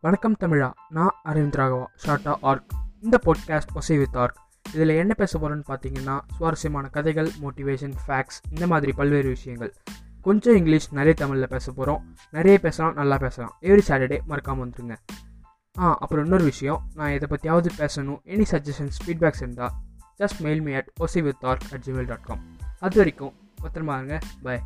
வணக்கம் தமிழா நான் அரவிந்த் ராகவா ஷார்ட்டா ஆர்க் இந்த பாட்காஸ்ட் ஒசை வித் ஆர்க் இதில் என்ன பேச போகிறோன்னு பார்த்தீங்கன்னா சுவாரஸ்யமான கதைகள் மோட்டிவேஷன் ஃபேக்ட்ஸ் இந்த மாதிரி பல்வேறு விஷயங்கள். கொஞ்சம் இங்கிலீஷ் நிறைய தமிழில் பேச போகிறோம் நிறைய பேசலாம் நல்லா பேசலாம். எவ்ரி சாட்டர்டே மறக்காமல் வந்துருங்க. ஆ அப்புறம் இன்னொரு விஷயம். நான் இதை பற்றியாவது பேசணும். எனி சஜஷன்ஸ் ஃபீட்பேக்ஸ் இருந்தால் just mail me at OC with ark at Gmail dot com அது வரைக்கும் பத்திரமா இருங்க. பாய்